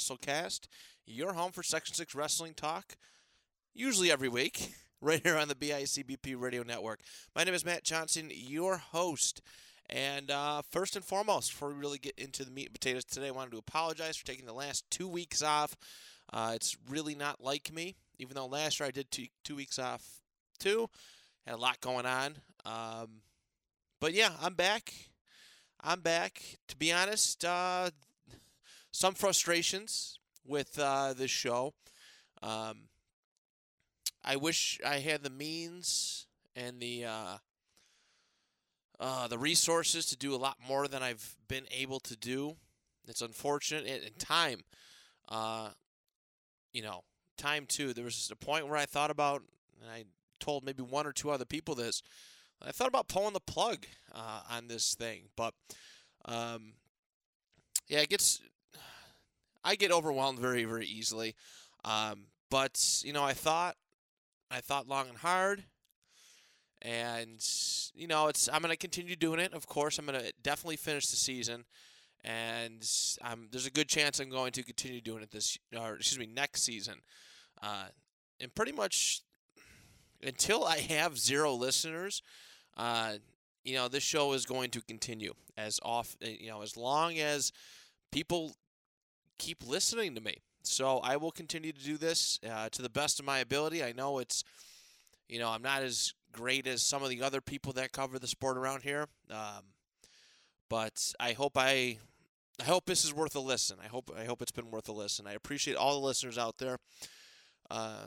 WrestleCast, your home for Section 6 wrestling talk, usually every week, right here on the BICBP Radio Network. My name is Matt Johnson, your host. And uh, first and foremost, before we really get into the meat and potatoes today, I wanted to apologize for taking the last two weeks off. Uh, it's really not like me, even though last year I did two, two weeks off too. Had a lot going on. Um, but yeah, I'm back. I'm back. To be honest, uh, some frustrations with uh, this show. Um, I wish I had the means and the uh, uh, the resources to do a lot more than I've been able to do. It's unfortunate and, and time. Uh, you know, time too. There was a point where I thought about, and I told maybe one or two other people this. I thought about pulling the plug uh, on this thing, but um, yeah, it gets. I get overwhelmed very, very easily. Um, but you know, I thought, I thought long and hard, and you know, it's. I'm gonna continue doing it. Of course, I'm gonna definitely finish the season, and there's a good chance I'm going to continue doing it this, or excuse me, next season. Uh, and pretty much until I have zero listeners, uh, you know, this show is going to continue as off, you know, as long as people keep listening to me. So I will continue to do this uh, to the best of my ability. I know it's, you know, I'm not as great as some of the other people that cover the sport around here, um, but I hope I, I hope this is worth a listen. I hope I hope it's been worth a listen. I appreciate all the listeners out there. Uh,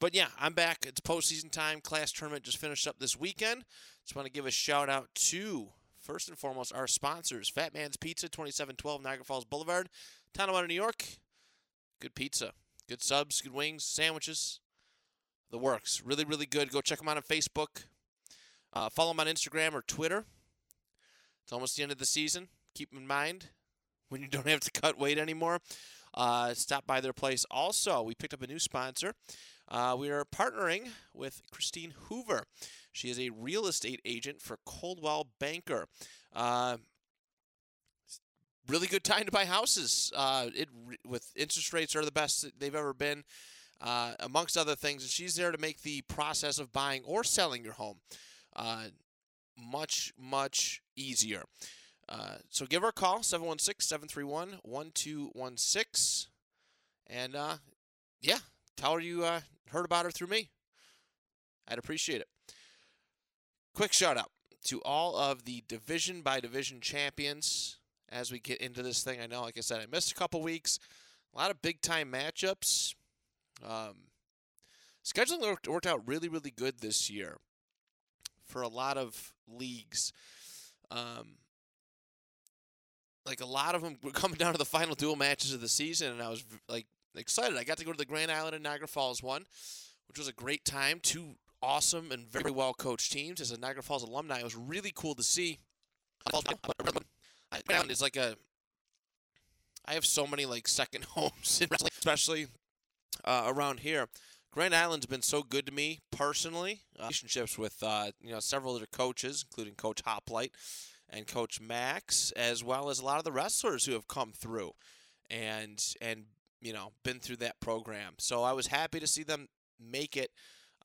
but yeah, I'm back. It's postseason time. Class tournament just finished up this weekend. Just want to give a shout out to first and foremost our sponsors: Fat Man's Pizza, 2712 Niagara Falls Boulevard, Tonawanda, New York. Good pizza, good subs, good wings, sandwiches, the works. Really, really good. Go check them out on Facebook. Uh, follow them on Instagram or Twitter. It's almost the end of the season. Keep in mind when you don't have to cut weight anymore. Uh, stop by their place. Also, we picked up a new sponsor. Uh, we are partnering with Christine Hoover. She is a real estate agent for Coldwell Banker. Uh, really good time to buy houses. Uh, it with interest rates are the best they've ever been, uh, amongst other things. And she's there to make the process of buying or selling your home uh, much much easier. Uh, so give her a call 716-731-1216 and uh, yeah tell her you uh, heard about her through me i'd appreciate it quick shout out to all of the division by division champions as we get into this thing i know like i said i missed a couple weeks a lot of big time matchups um, scheduling worked, worked out really really good this year for a lot of leagues um, like a lot of them were coming down to the final dual matches of the season, and I was like excited. I got to go to the Grand Island and Niagara Falls one, which was a great time. Two awesome and very well coached teams. As a Niagara Falls alumni, it was really cool to see. It's like a. I have so many like second homes especially uh, around here. Grand Island's been so good to me personally. Uh, relationships with uh, you know several other coaches, including Coach Hoplite and Coach Max, as well as a lot of the wrestlers who have come through and and you know been through that program. So I was happy to see them make it.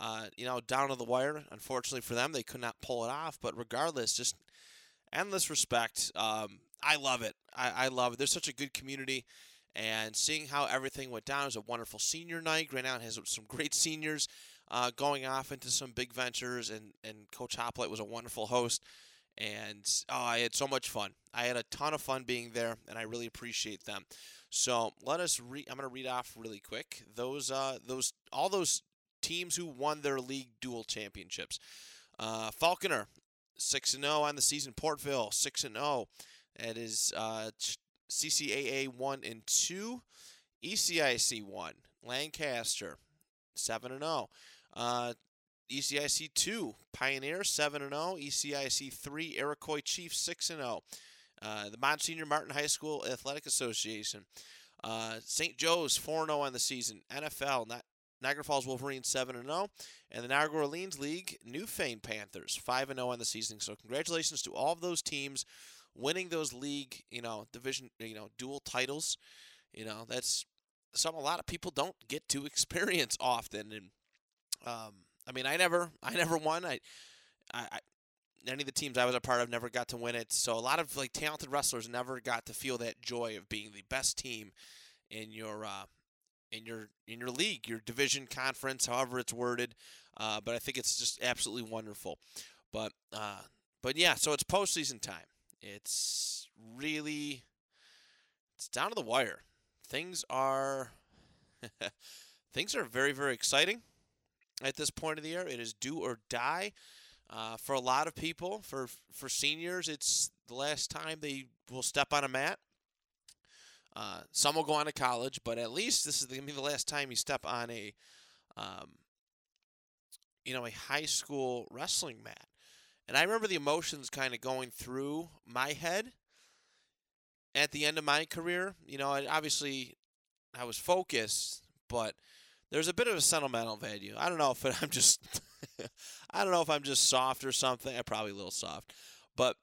Uh, you know, down to the wire. Unfortunately for them, they could not pull it off. But regardless, just endless respect. Um, I love it. I, I love it. There's such a good community and seeing how everything went down. Was a wonderful senior night. Grand Island has some great seniors uh, going off into some big ventures, and, and Coach Hoplite was a wonderful host. And oh, I had so much fun. I had a ton of fun being there, and I really appreciate them. So let us. I'm going to read off really quick those uh, those all those teams who won their league dual championships. Uh, Falconer six and zero on the season. Portville six and zero. That is uh, CCAA one and two. ECIC one. Lancaster, 7 and 0. Uh, ECIC 2, Pioneer 7 and 0. ECIC 3, Iroquois Chief 6 and 0. Uh, the Monsignor Martin High School Athletic Association. Uh, St. Joe's 4 0 on the season. NFL, not Niagara Falls Wolverines 7 and 0. And the Niagara Orleans League, Newfane Panthers 5 and 0 on the season. So, congratulations to all of those teams winning those league, you know, division, you know, dual titles. You know, that's something a lot of people don't get to experience often. And, um, I mean, I never, I never won. I, I, I any of the teams I was a part of never got to win it. So a lot of like talented wrestlers never got to feel that joy of being the best team in your uh, in your in your league, your division, conference, however it's worded. Uh, but I think it's just absolutely wonderful. But uh, but yeah, so it's postseason time. It's really it's down to the wire. Things are things are very very exciting at this point of the year. It is do or die. Uh, for a lot of people, for for seniors, it's the last time they will step on a mat. Uh, some will go on to college, but at least this is going to be the last time you step on a, um, you know, a high school wrestling mat. And I remember the emotions kind of going through my head at the end of my career. You know, obviously I was focused, but there's a bit of a sentimental value. I don't know if I'm just, I don't know if I'm just soft or something. I'm probably a little soft, but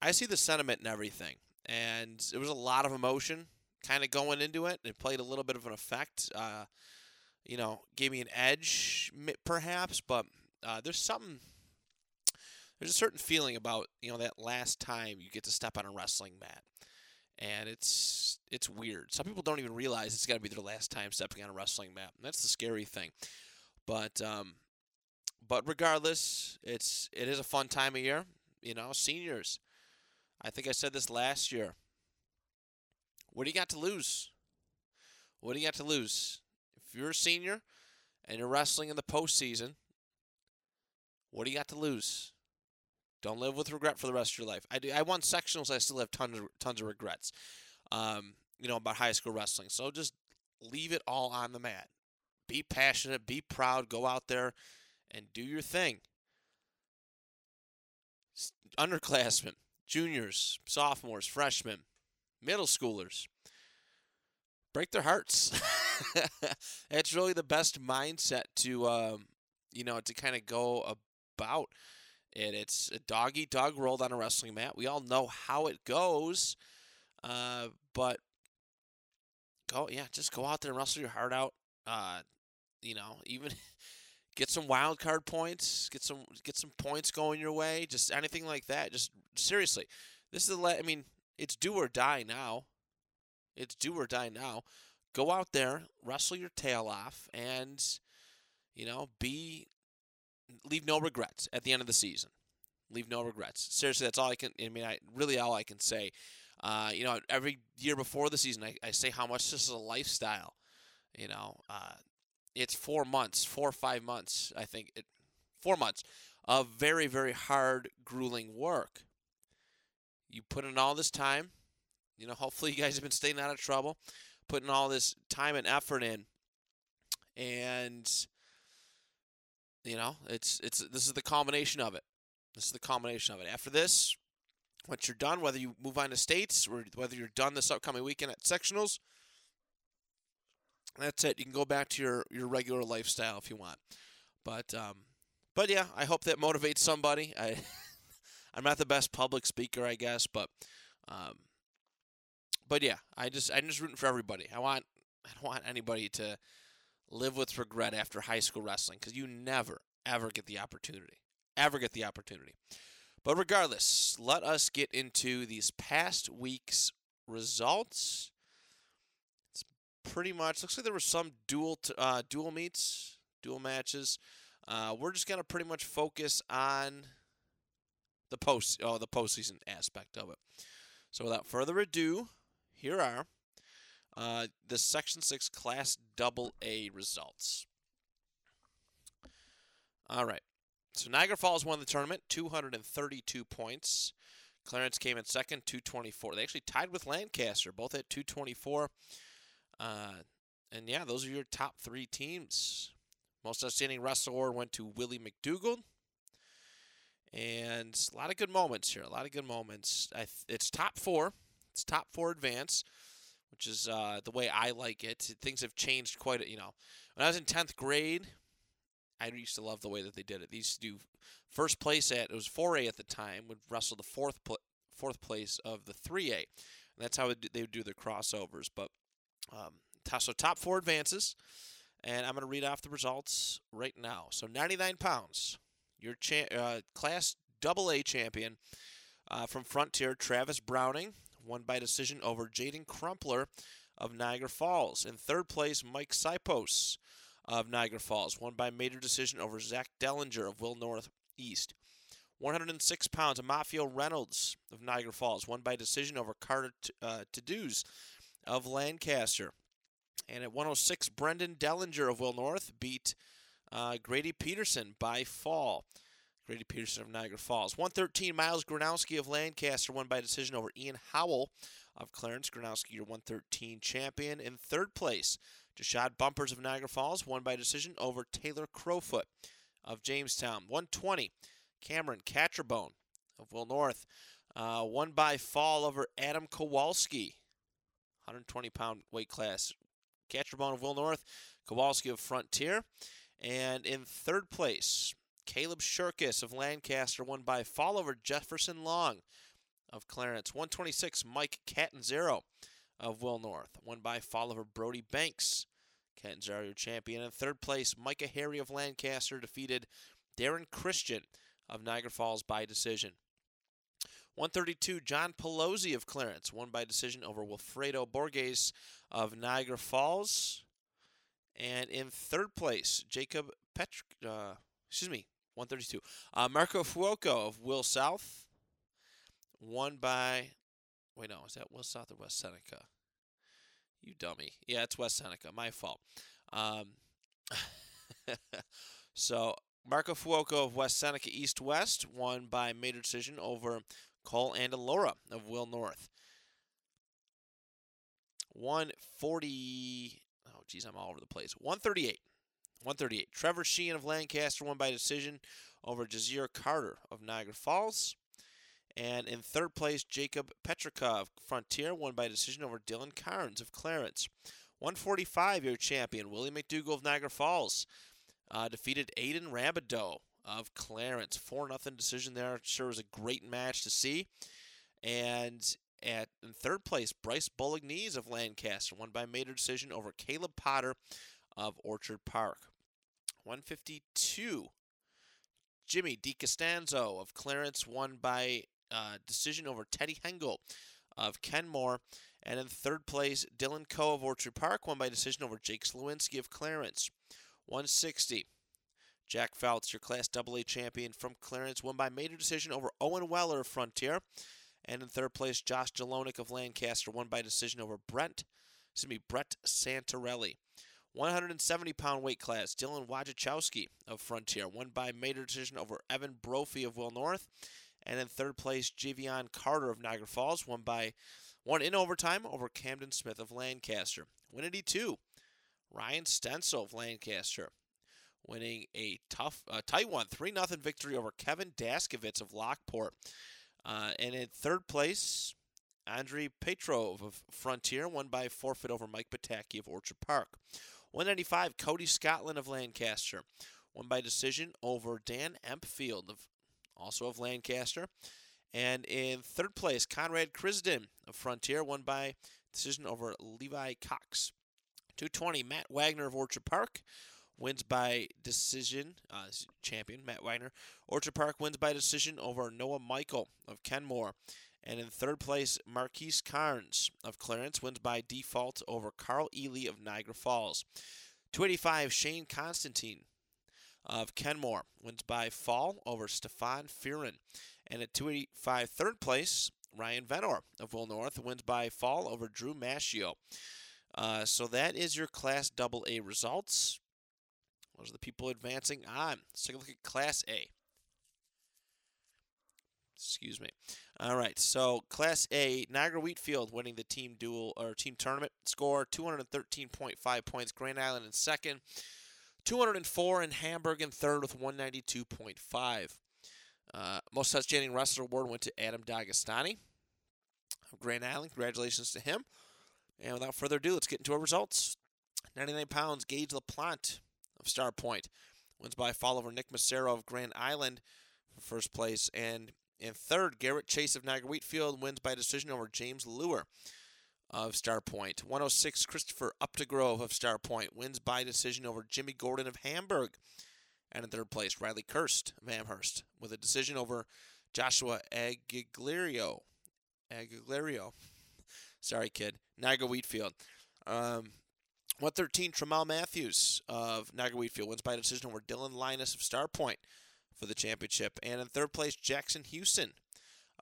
I see the sentiment in everything. And it was a lot of emotion kind of going into it. It played a little bit of an effect. Uh, you know, gave me an edge, perhaps, but uh, there's something. There's a certain feeling about you know that last time you get to step on a wrestling mat, and it's it's weird. Some people don't even realize it's got to be their last time stepping on a wrestling mat. And that's the scary thing. But um, but regardless, it's it is a fun time of year. You know, seniors. I think I said this last year. What do you got to lose? What do you got to lose? If you're a senior and you're wrestling in the postseason, what do you got to lose? Don't live with regret for the rest of your life. I do. I won sectionals. I still have tons of tons of regrets. Um, you know about high school wrestling. So just leave it all on the mat. Be passionate. Be proud. Go out there and do your thing. Underclassmen, juniors, sophomores, freshmen, middle schoolers. Break their hearts. it's really the best mindset to, um, you know, to kind of go about it. It's a dog eat dog world on a wrestling mat. We all know how it goes, uh, but go, yeah, just go out there and wrestle your heart out. Uh, you know, even get some wild card points, get some get some points going your way, just anything like that. Just seriously, this is the. I mean, it's do or die now. It's do or die now. Go out there, wrestle your tail off, and you know, be leave no regrets at the end of the season. Leave no regrets. Seriously, that's all I can. I mean, I really all I can say. Uh, you know, every year before the season, I, I say how much this is a lifestyle. You know, uh, it's four months, four or five months. I think it, four months of very, very hard, grueling work you put in all this time. You know, hopefully you guys have been staying out of trouble, putting all this time and effort in, and you know, it's it's this is the combination of it. This is the combination of it. After this, once you're done, whether you move on to states or whether you're done this upcoming weekend at sectionals, that's it. You can go back to your your regular lifestyle if you want. But um, but yeah, I hope that motivates somebody. I. I'm not the best public speaker, I guess, but um, but yeah, I just I'm just rooting for everybody. I want I don't want anybody to live with regret after high school wrestling because you never ever get the opportunity, ever get the opportunity. But regardless, let us get into these past week's results. It's pretty much looks like there were some dual t- uh, dual meets, dual matches. Uh, we're just gonna pretty much focus on the post oh, the postseason aspect of it. So without further ado, here are uh, the Section Six Class Double A results. All right. So Niagara Falls won the tournament, 232 points. Clarence came in second, 224. They actually tied with Lancaster, both at 224. Uh, and yeah, those are your top three teams. Most outstanding wrestler went to Willie McDougall. And a lot of good moments here. A lot of good moments. Th- it's top four. It's top four advance, which is uh, the way I like it. Things have changed quite. A, you know, when I was in tenth grade, I used to love the way that they did it. They used to do first place at it was 4A at the time would wrestle the fourth pl- fourth place of the 3A, and that's how they would do their crossovers. But um, so top four advances, and I'm going to read off the results right now. So 99 pounds, your cha- uh, class double A champion uh, from Frontier, Travis Browning, won by decision over Jaden Crumpler of Niagara Falls. In third place, Mike Sipos of Niagara Falls, won by major decision over Zach Dellinger of Will North East. 106 pounds, Mafio Reynolds of Niagara Falls, won by decision over Carter uh, Tadoos of Lancaster. And at 106, Brendan Dellinger of Will North beat uh, Grady Peterson by fall. Grady Peterson of Niagara Falls. 113, Miles Gronowski of Lancaster won by decision over Ian Howell of Clarence. Gronowski, your 113 champion. In third place, Jashad Bumpers of Niagara Falls won by decision over Taylor Crowfoot of Jamestown. 120, Cameron Catcherbone of Will North uh, won by fall over Adam Kowalski, 120 pound weight class. Catcherbone of Will North, Kowalski of Frontier. And in third place, Caleb Shirkus of Lancaster won by fall over Jefferson Long of Clarence. 126, Mike Catanzaro of Will North, won by fall over Brody Banks. Catanzaro, your champion. In third place, Micah Harry of Lancaster defeated Darren Christian of Niagara Falls by decision. 132, John Pelosi of Clarence won by decision over Wilfredo Borges of Niagara Falls. And in third place, Jacob Petr, uh, excuse me, 132. Uh, Marco Fuoco of Will South won by, wait, no, is that Will South or West Seneca? You dummy. Yeah, it's West Seneca. My fault. Um, so Marco Fuoco of West Seneca East West won by major decision over Cole Andalora of Will North. 140. Geez, I'm all over the place. 138. 138. Trevor Sheehan of Lancaster won by decision over Jazir Carter of Niagara Falls. And in third place, Jacob Petrika of Frontier won by decision over Dylan Carnes of Clarence. 145 year champion Willie McDougall of Niagara Falls uh, defeated Aiden Rabideau of Clarence. 4 0 decision there. Sure was a great match to see. And at in third place, Bryce Bolognese of Lancaster won by major decision over Caleb Potter of Orchard Park. 152. Jimmy DiCostanzo of Clarence won by uh, decision over Teddy Hengel of Kenmore. And in third place, Dylan Coe of Orchard Park won by decision over Jake Slewinski of Clarence. 160. Jack Fouts, your Class AA champion from Clarence, won by major decision over Owen Weller of Frontier. And in third place, Josh Jalonik of Lancaster won by decision over Brent, excuse me, Brett Santarelli. 170 pound weight class, Dylan Wojciechowski of Frontier won by major decision over Evan Brophy of Will North. And in third place, Javion Carter of Niagara Falls won by one in overtime over Camden Smith of Lancaster. 182, Ryan Stencil of Lancaster winning a tough, uh, tight one, 3 0 victory over Kevin Daskovitz of Lockport. Uh, and in third place, Andrei Petrov of Frontier won by forfeit over Mike Pataki of Orchard Park. 195, Cody Scotland of Lancaster won by decision over Dan Empfield of also of Lancaster. And in third place, Conrad Krisden of Frontier won by decision over Levi Cox. 220, Matt Wagner of Orchard Park wins by decision. Uh, champion Matt Wagner. Orchard Park wins by decision over Noah Michael of Kenmore. And in third place, Marquise Carnes of Clarence wins by default over Carl Ely of Niagara Falls. 285, Shane Constantine of Kenmore wins by fall over Stefan Fearon. And at 285, third place, Ryan Venor of Will North wins by fall over Drew Maschio. Uh, so that is your Class Double A results. Those are the people advancing on. Let's take a look at Class A. Excuse me. All right, so Class A, Niagara Wheatfield winning the team duel or team tournament score 213.5 points. Grand Island in second, 204 in Hamburg in third with 192.5. Uh, most outstanding wrestler award went to Adam D'Agostani of Grand Island. Congratulations to him. And without further ado, let's get into our results. 99 pounds, Gage LaPlante Star Point wins by over Nick Macero of Grand Island first place. And in third, Garrett Chase of Niagara Wheatfield wins by decision over James Lure of Star Point. 106, Christopher Updegrove of Star Point wins by decision over Jimmy Gordon of Hamburg. And in third place, Riley Kirst of Amherst with a decision over Joshua Aguilera. Aguilera. Sorry, kid. Niagara Wheatfield. Um, 113, Tramal Matthews of Niagara Wheatfield wins by decision over Dylan Linus of Star Point for the championship. And in third place, Jackson Houston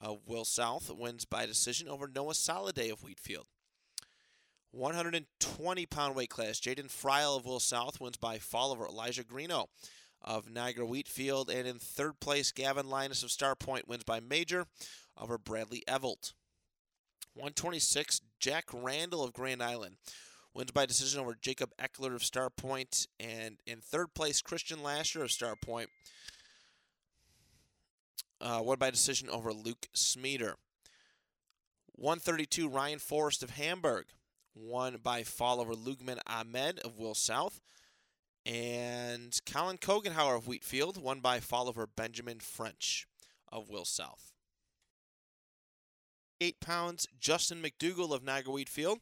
of Will South wins by decision over Noah Soliday of Wheatfield. 120 pound weight class, Jaden Friel of Will South wins by fall over Elijah Greeno of Niagara Wheatfield. And in third place, Gavin Linus of Star Point wins by major over Bradley Evelt. 126, Jack Randall of Grand Island wins by decision over Jacob Eckler of Star And in third place, Christian Lasher of Star Point uh, won by decision over Luke Smeeder. 132, Ryan Forrest of Hamburg won by fall over Lugman Ahmed of Will South. And Colin Kogenhauer of Wheatfield won by fall over Benjamin French of Will South. Eight pounds, Justin McDougall of Niagara Wheatfield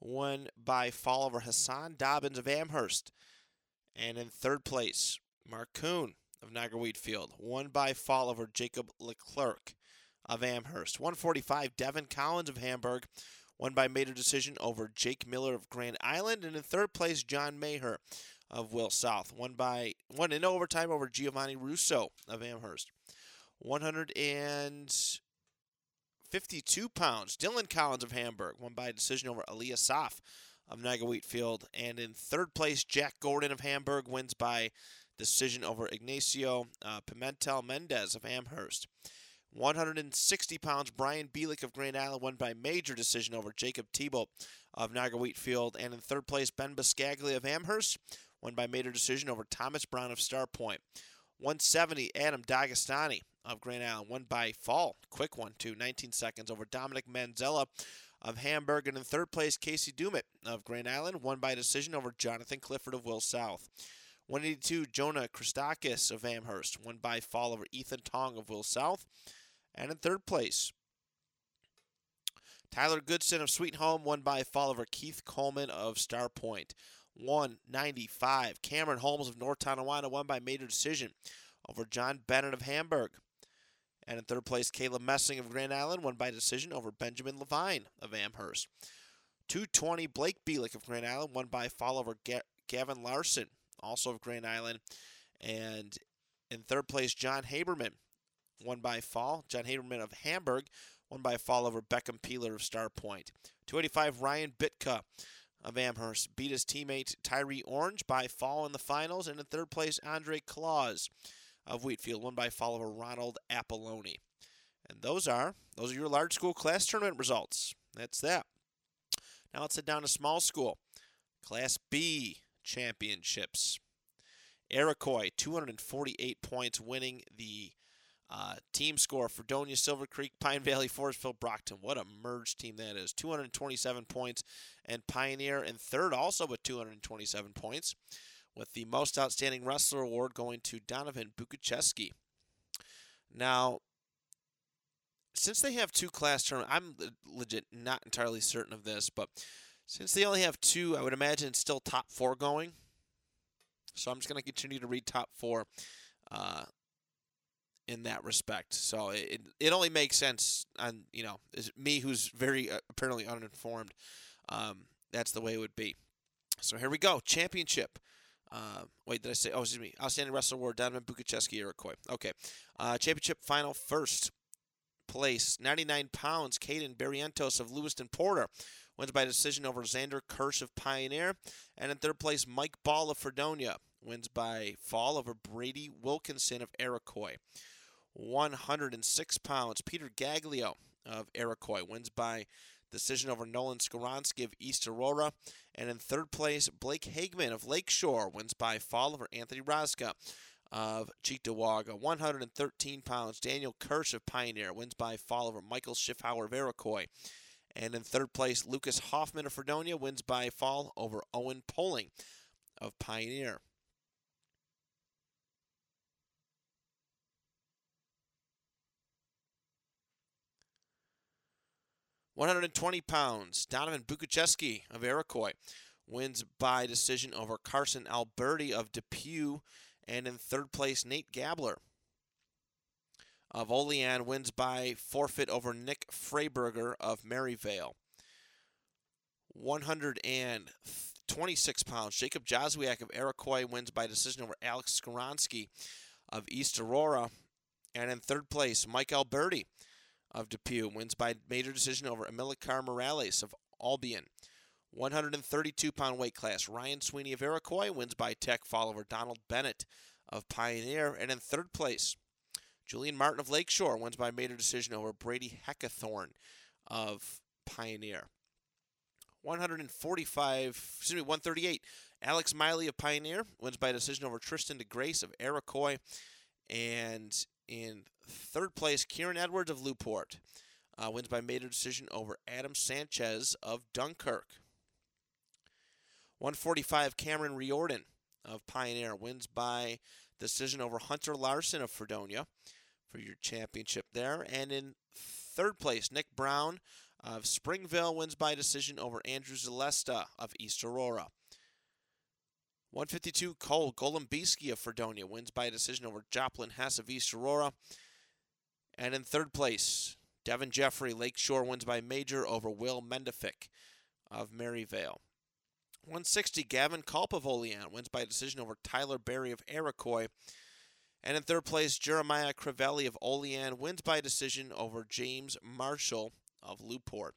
won by fall over Hassan Dobbins of Amherst. And in third place, Mark Kuhn of Niagara Wheatfield won by fall over Jacob Leclerc of Amherst. 145, Devin Collins of Hamburg won by major decision over Jake Miller of Grand Island. And in third place, John Maher of Will South. Won by one in overtime over Giovanni Russo of Amherst. 152 pounds. Dylan Collins of Hamburg won by decision over Aliyah Saf of Niagara Wheatfield. And in third place, Jack Gordon of Hamburg wins by decision over Ignacio uh, Pimentel Mendez of Amherst. 160 pounds, Brian Bielik of Grand Island won by major decision over Jacob Tebow of Niagara Wheatfield. And in third place, Ben Biscaglia of Amherst won by major decision over Thomas Brown of Star Point. 170, Adam D'Agostani of Grand Island won by fall. Quick one, too, 19 seconds over Dominic Manzella of Hamburg. And in third place, Casey Dumit of Grand Island won by decision over Jonathan Clifford of Will South. 182, Jonah Christakis of Amherst won by fall over Ethan Tong of Will South. And in third place, Tyler Goodson of Sweet Home won by fall over Keith Coleman of Star Point. 195. Cameron Holmes of North Tonawanda won by major decision over John Bennett of Hamburg. And in third place, Caleb Messing of Grand Island won by decision over Benjamin Levine of Amherst. 220, Blake Bielik of Grand Island won by fall over Ga- Gavin Larson, also of Grand Island. And in third place, John Haberman won by fall. John Haberman of Hamburg won by fall over Beckham Peeler of Star Point. 285, Ryan Bitka of Amherst beat his teammate Tyree Orange by fall in the finals. And in third place, Andre Claus of Wheatfield won by fall over Ronald Apolloni. And those are those are your large school class tournament results. That's that. Now let's head down to small school. Class B championships. Iroquois, 248 points, winning the uh, team score Fredonia, Silver Creek, Pine Valley, Forestville, Brockton. What a merged team that is. 227 points. And Pioneer in third, also with 227 points, with the most outstanding wrestler award going to Donovan Bukacheski. Now, since they have two class tournaments, I'm legit not entirely certain of this, but since they only have two, I would imagine it's still top four going. So I'm just going to continue to read top four uh, in that respect. So it it only makes sense on you know me who's very uh, apparently uninformed. Um, that's the way it would be. So here we go. Championship. Uh, wait, did I say? Oh, excuse me. Outstanding Wrestler Award, Donovan Bukacheski, Iroquois. Okay. Uh, championship final first place, 99 pounds, Caden Barrientos of Lewiston Porter wins by decision over Xander Kirsch of Pioneer. And in third place, Mike Ball of Fredonia wins by fall over Brady Wilkinson of Iroquois. 106 pounds, Peter Gaglio of Iroquois wins by decision over Nolan Skoronsky of East Aurora. And in third place, Blake Hagman of Lakeshore wins by fall over Anthony Rosca of Cheektowaga. 113 pounds, Daniel Kirsch of Pioneer wins by fall over Michael Schiffhauer of Iroquois. And in third place, Lucas Hoffman of Fredonia wins by fall over Owen Poling of Pioneer. 120 pounds, Donovan Bukacheski of Iroquois wins by decision over Carson Alberti of Depew. And in third place, Nate Gabler of Olean wins by forfeit over Nick Freiberger of Maryvale. 126 pounds, Jacob Jazwiak of Iroquois wins by decision over Alex Skoronsky of East Aurora. And in third place, Mike Alberti of Depew wins by major decision over Amilcar Morales of Albion. 132 pound weight class, Ryan Sweeney of Iroquois wins by tech fall over Donald Bennett of Pioneer. And in third place, Julian Martin of Lakeshore wins by major decision over Brady Heckathorn of Pioneer. 145, excuse me, 138. Alex Miley of Pioneer wins by decision over Tristan DeGrace of Iroquois. And in third place, Kieran Edwards of Lew-Port uh, wins by major decision over Adam Sanchez of Dunkirk. 145, Cameron Riordan of Pioneer wins by decision over Hunter Larson of Fredonia for your championship there. And in third place, Nick Brown of Springville wins by decision over Andrew Zalesta of East Aurora. 152, Cole Golombiski of Fredonia wins by decision over Joplin Hess of East Aurora. And in third place, Devin Jeffrey, Lakeshore wins by major over Will Mendefik of Maryvale. 160, Gavin Olean wins by decision over Tyler Berry of Iroquois. And in third place, Jeremiah Crivelli of Olean wins by decision over James Marshall of Lew-Port.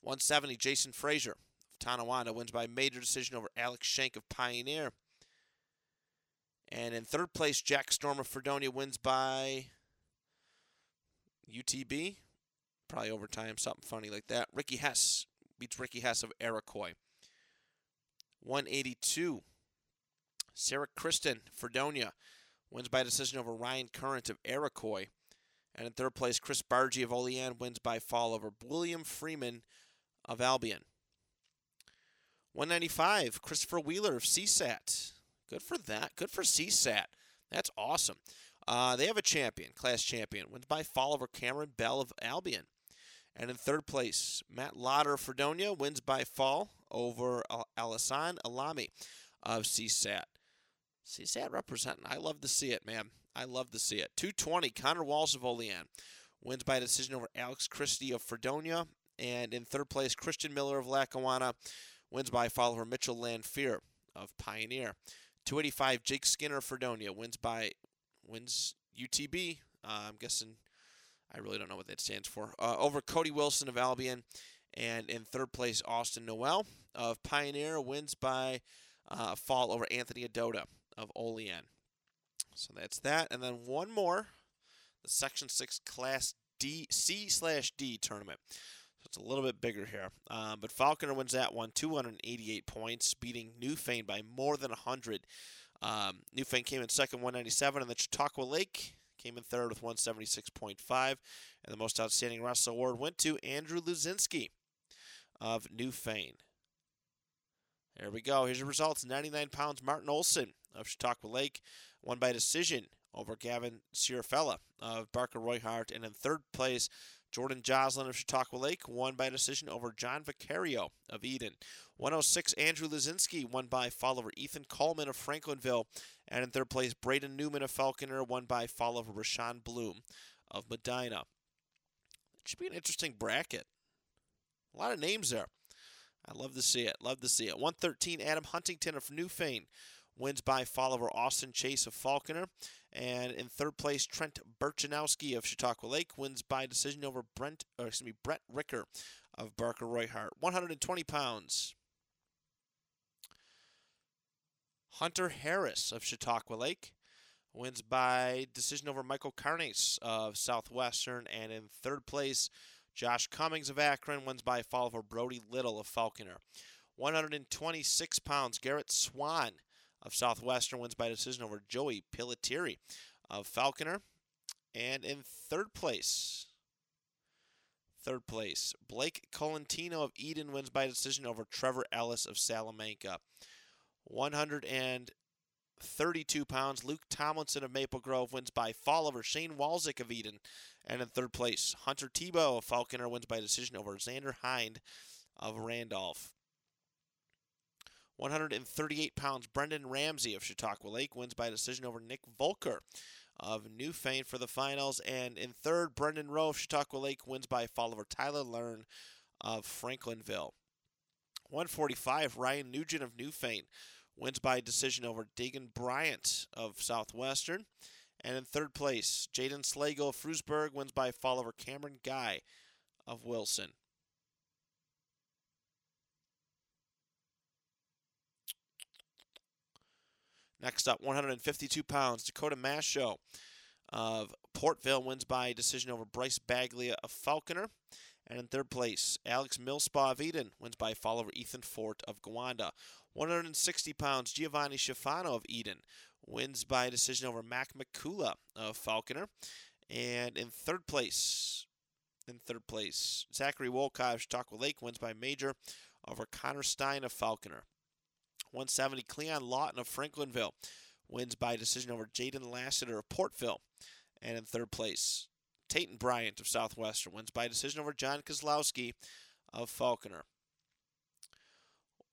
170, Jason Frazier of Tonawanda wins by major decision over Alex Shank of Pioneer. And in third place, Jack Storm of Fredonia wins by UTB. Probably overtime, something funny like that. Ricky Hess beats Ricky Hess of Iroquois. 182. Sarah Kristen, Fredonia, wins by decision over Ryan Current of Iroquois. And in third place, Chris Bargy of Olean wins by fall over William Freeman of Albion. 195, Christopher Wheeler of CSAT. Good for that. Good for CSAT. That's awesome. Uh, they have a champion, class champion. Wins by fall over Cameron Bell of Albion. And in third place, Matt Lauder of Fredonia wins by fall over Al- Alassane Alami of CSAT. CSAT representing. I love to see it, man. I love to see it. 220, Connor Walsh of Olean wins by decision over Alex Christie of Fredonia. And in third place, Christian Miller of Lackawanna wins by fall over Mitchell Lanfear of Pioneer. 285 Jake Skinner Fredonia wins by wins UTB. Uh, I'm guessing I really don't know what that stands for. Uh, over Cody Wilson of Albion, and in third place Austin Noel of Pioneer wins by uh, fall over Anthony Adota of Olean. So that's that, and then one more, the Section Six Class D C slash D tournament. So it's a little bit bigger here. Um, but Falconer wins that one, 288 points, beating Newfane by more than 100. Um, Newfane came in second, 197, and the Chautauqua Lake came in third with 176.5. And the most outstanding wrestler award went to Andrew Luzinski of Newfane. There we go. Here's your results 99 pounds, Martin Olson of Chautauqua Lake won by decision over Gavin Sierrafella of Barker Royhart. And in third place, Jordan Joslin of Chautauqua Lake won by decision over John Vicario of Eden. 106, Andrew Lazinski won by fall over Ethan Coleman of Franklinville. And in third place, Braden Newman of Falconer won by fall over Rashawn Bloom of Medina. It should be an interesting bracket. A lot of names there. I love to see it. Love to see it. 113, Adam Huntington of Newfane wins by fall over Austin Chase of Falconer. And in third place, Trent Burchanowski of Chautauqua Lake wins by decision over Brent, or excuse me, Brett Ricker of Barker Royhart. 120 pounds. Hunter Harris of Chautauqua Lake wins by decision over Michael Carnes of Southwestern. And in third place, Josh Cummings of Akron wins by fall over Brody Little of Falconer. 126 pounds, Garrett Swan of Southwestern wins by decision over Joey Pilatieri of Falconer. And in third place, third place, Blake Colantino of Eden wins by decision over Trevor Ellis of Salamanca. 132 pounds, Luke Tomlinson of Maple Grove wins by fall over Shane Walzik of Eden. And in third place, Hunter Tebow of Falconer wins by decision over Xander Hind of Randolph. 138 pounds, Brendan Ramsey of Chautauqua Lake wins by decision over Nick Volker of Newfane for the finals. And in third, Brendan Rowe of Chautauqua Lake wins by fall over Tyler Learn of Franklinville. 145, Ryan Nugent of Newfane wins by decision over Dagan Bryant of Southwestern. And in third place, Jaden Slago of Frewsburg wins by fall over Cameron Guy of Wilson. Next up, 152 pounds, Dakota Masho of Portville wins by decision over Bryce Baglia of Falconer. And in third place, Alex Millspaw of Eden wins by fall over Ethan Fort of Gowanda. 160 pounds, Giovanni Schifano of Eden wins by decision over Mac McCula of Falconer. And in third place, in third place, Zachary Wolkow of Chautauqua Lake wins by major over Connor Stein of Falconer. 170, Cleon Lawton of Franklinville wins by decision over Jaden Lassiter of Portville. And in third place, Tayton Bryant of Southwestern wins by decision over John Kozlowski of Falconer.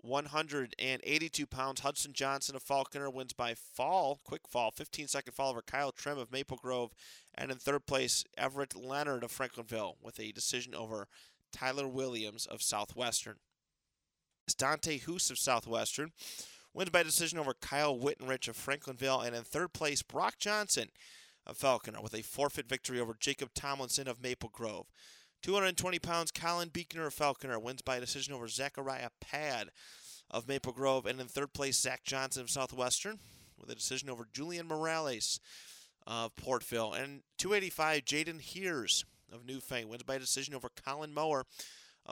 182 pounds, Hudson Johnson of Falconer wins by fall, quick fall, 15 second fall over Kyle Trim of Maple Grove. And in third place, Everett Leonard of Franklinville with a decision over Tyler Williams of Southwestern. Dante Hoos of Southwestern wins by decision over Kyle Wittenrich of Franklinville. And in third place, Brock Johnson of Falconer with a forfeit victory over Jacob Tomlinson of Maple Grove. 220 pounds, Colin Beekner of Falconer wins by decision over Zachariah Pad of Maple Grove. And in third place, Zach Johnson of Southwestern with a decision over Julian Morales of Portville. And 285, Jaden Heers of Newfane wins by decision over Colin Mower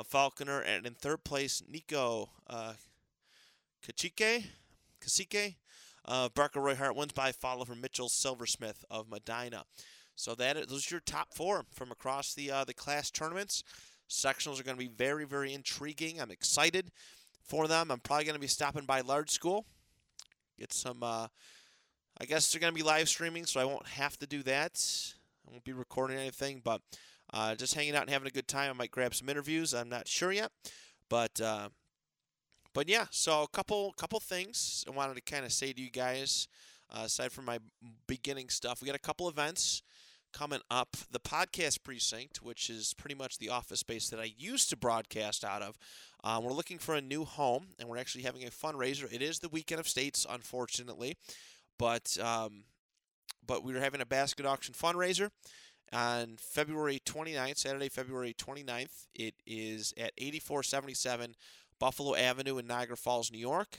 Falconer. And in third place, Nico uh, Kachike, Kasike uh, Barker Roy Hart wins by fall over Mitchell Silversmith of Medina. So that those are your top four from across the uh, the class tournaments. Sectionals are going to be very very intriguing. I'm excited for them. I'm probably going to be stopping by Large School, get some. Uh, I guess they're going to be live streaming, so I won't have to do that. I won't be recording anything, but uh, just hanging out and having a good time. I might grab some interviews. I'm not sure yet, but uh, but yeah. So a couple couple things I wanted to kind of say to you guys. Uh, aside from my beginning stuff, we got a couple events coming up. The podcast precinct, which is pretty much the office space that I used to broadcast out of, uh, we're looking for a new home, and we're actually having a fundraiser. It is the weekend of states, unfortunately, but um, but we are having a basket auction fundraiser on February 29th, Saturday, February 29th. It is at 8477 Buffalo Avenue in Niagara Falls, New York,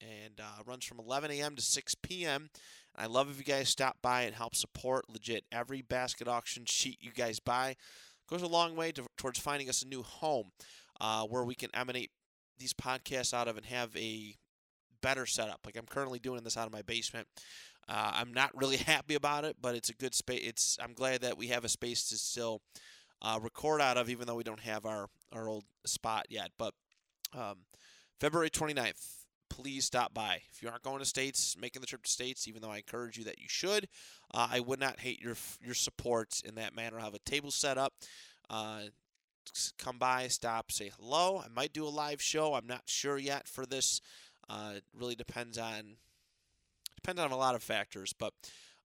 and uh, runs from 11 a.m. to 6 p.m. I love if you guys stop by and help support legit every basket auction sheet you guys buy goes a long way to, towards finding us a new home uh, where we can emanate these podcasts out of and have a better setup. Like I'm currently doing this out of my basement. Uh, I'm not really happy about it, but it's a good space. It's I'm glad that we have a space to still uh, record out of, even though we don't have our our old spot yet. But um, February 29th, please stop by. If you aren't going to states, making the trip to states, even though I encourage you that you should, uh, I would not hate your your support in that manner. I'll have a table set up. Uh, come by, stop, say hello. I might do a live show. I'm not sure yet for this. Uh, it really depends on depends on a lot of factors, but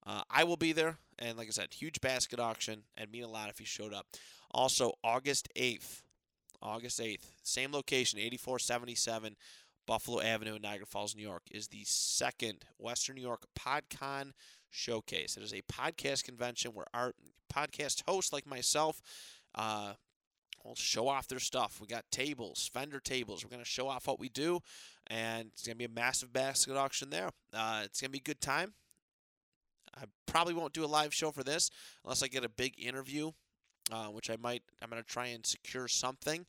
uh, I will be there. And like I said, huge basket auction and mean a lot if you showed up. Also, August 8th, August 8th, same location, 8477 Buffalo Avenue in Niagara Falls, New York, is the second Western New York PodCon showcase. It is a podcast convention where our podcast hosts like myself uh, will show off their stuff. We got tables, vendor tables. We're going to show off what we do, and it's going to be a massive basket auction there. Uh, it's going to be a good time. I probably won't do a live show for this unless I get a big interview, uh, which I might. I'm going to try and secure something.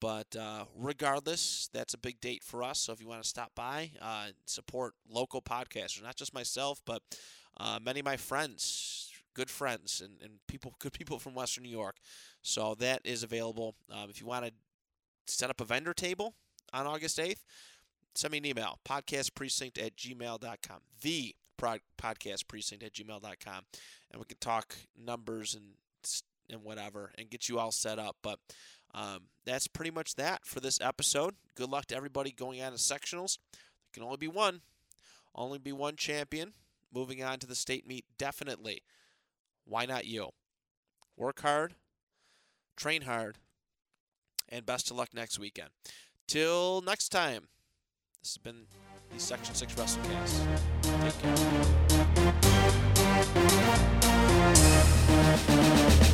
But uh, regardless, that's a big date for us. So if you want to stop by, uh, support local podcasters, not just myself, but uh, many of my friends, good friends, and, and people, good people from Western New York. So that is available. Um, if you want to set up a vendor table on August 8th, send me an email, podcastprecinct at gmail.com. The podcast precinct at gmail.com. And we can talk numbers and and whatever and get you all set up. But um, that's pretty much that for this episode. Good luck to everybody going out to sectionals. There can only be one, only be one champion. Moving on to the state meet, definitely. Why not you? Work hard, train hard, and best of luck next weekend. Till next time, this has been the Section 6 WrestleCast. Take care.